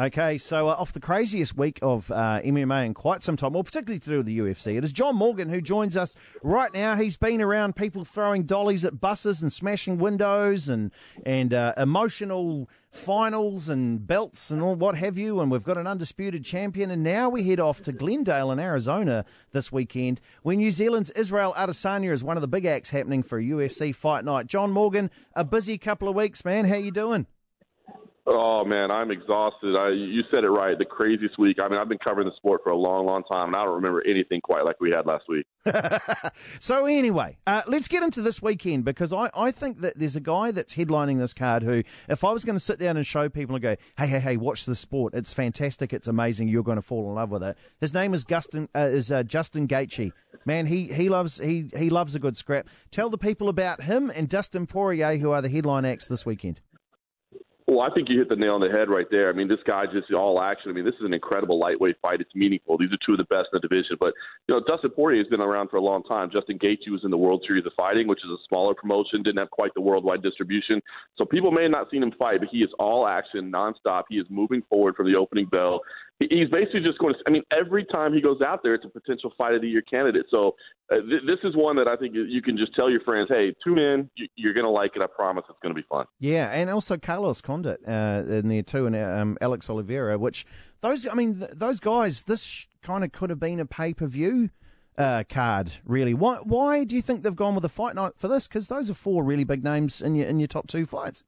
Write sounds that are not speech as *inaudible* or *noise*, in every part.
Okay, so uh, off the craziest week of uh, MMA in quite some time, well, particularly to do with the UFC, it is John Morgan who joins us right now. He's been around people throwing dollies at buses and smashing windows and and uh, emotional finals and belts and all what have you. And we've got an undisputed champion. And now we head off to Glendale in Arizona this weekend, where New Zealand's Israel Adesanya is one of the big acts happening for UFC fight night. John Morgan, a busy couple of weeks, man. How you doing? Oh man, I'm exhausted. I, you said it right. The craziest week. I mean, I've been covering the sport for a long, long time, and I don't remember anything quite like we had last week. *laughs* so anyway, uh, let's get into this weekend because I, I think that there's a guy that's headlining this card who, if I was going to sit down and show people and go, hey, hey, hey, watch the sport, it's fantastic, it's amazing, you're going to fall in love with it. His name is Justin uh, is uh, Justin Gaethje. Man, he he loves he he loves a good scrap. Tell the people about him and Dustin Poirier, who are the headline acts this weekend. Well, I think you hit the nail on the head right there. I mean, this guy just all action. I mean, this is an incredible lightweight fight. It's meaningful. These are two of the best in the division. But you know, Dustin Poirier has been around for a long time. Justin Gaethje was in the World Series of Fighting, which is a smaller promotion, didn't have quite the worldwide distribution. So people may have not seen him fight, but he is all action, nonstop. He is moving forward from the opening bell he's basically just going to. I mean, every time he goes out there, it's a potential fight of the year candidate. So uh, th- this is one that I think you can just tell your friends, "Hey, tune in. You're going to like it. I promise. It's going to be fun." Yeah, and also Carlos Condit uh, in there too, and um, Alex Oliveira. Which those, I mean, th- those guys. This kind of could have been a pay per view. Uh, card really. Why? Why do you think they've gone with a fight night for this? Because those are four really big names in your in your top two fights.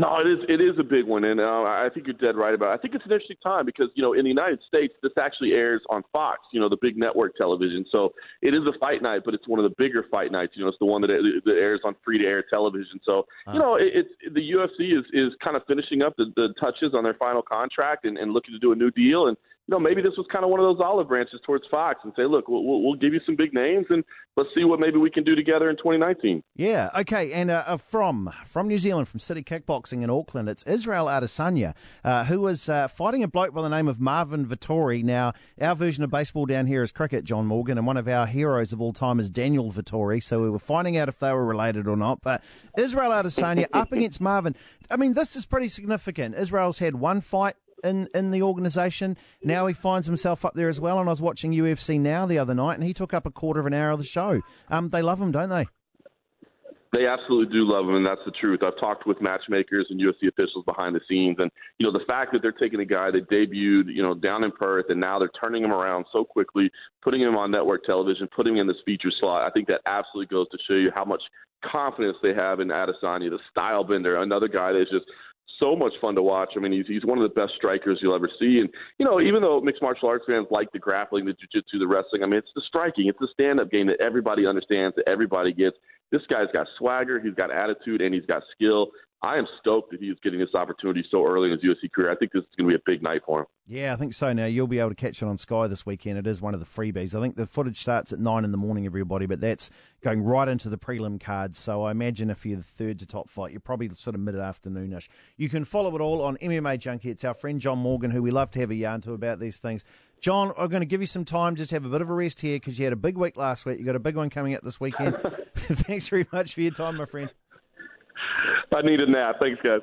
No, it is it is a big one, and uh, I think you're dead right about. it. I think it's an interesting time because you know in the United States this actually airs on Fox, you know the big network television. So it is a fight night, but it's one of the bigger fight nights. You know, it's the one that, that airs on free to air television. So you know it, it's the UFC is is kind of finishing up the, the touches on their final contract and, and looking to do a new deal, and you know, maybe this was kind of one of those olive branches towards Fox and say, look, we'll, we'll, give you some big names and let's see what maybe we can do together in 2019. Yeah, okay. And uh, uh, from from New Zealand, from City Kickboxing in Auckland, it's Israel Adesanya, uh, who was uh, fighting a bloke by the name of Marvin Vettori. Now, our version of baseball down here is cricket, John Morgan, and one of our heroes of all time is Daniel Vettori. So we were finding out if they were related or not. But Israel Adesanya up *laughs* against Marvin. I mean, this is pretty significant. Israel's had one fight in, in the organisation. Now he finds himself up there as well. And I was watching UFC Now the other night, and he took up a quarter of an hour of the show. Um, they love him, don't they? They absolutely do love him, and that's the truth. I've talked with matchmakers and UFC officials behind the scenes, and you know the fact that they're taking a guy that debuted, you know, down in Perth, and now they're turning him around so quickly, putting him on network television, putting him in this feature slot. I think that absolutely goes to show you how much confidence they have in Adesanya, the style bender, another guy that's just so much fun to watch. I mean, he's he's one of the best strikers you'll ever see. And you know, even though mixed martial arts fans like the grappling, the jiu-jitsu, the wrestling, I mean, it's the striking, it's the stand-up game that everybody understands, that everybody gets. This guy's got swagger, he's got attitude, and he's got skill. I am stoked that he is getting this opportunity so early in his UFC career. I think this is going to be a big night for him. Yeah, I think so. Now you'll be able to catch it on Sky this weekend. It is one of the freebies. I think the footage starts at nine in the morning, everybody, but that's going right into the prelim cards. So I imagine if you're the third to top fight, you're probably sort of mid afternoonish. You can follow it all on MMA Junkie. It's our friend John Morgan, who we love to have a yarn to about these things. John, I'm going to give you some time, just have a bit of a rest here because you had a big week last week. You got a big one coming up this weekend. *laughs* Thanks very much for your time, my friend. I need a nap. Thanks, guys.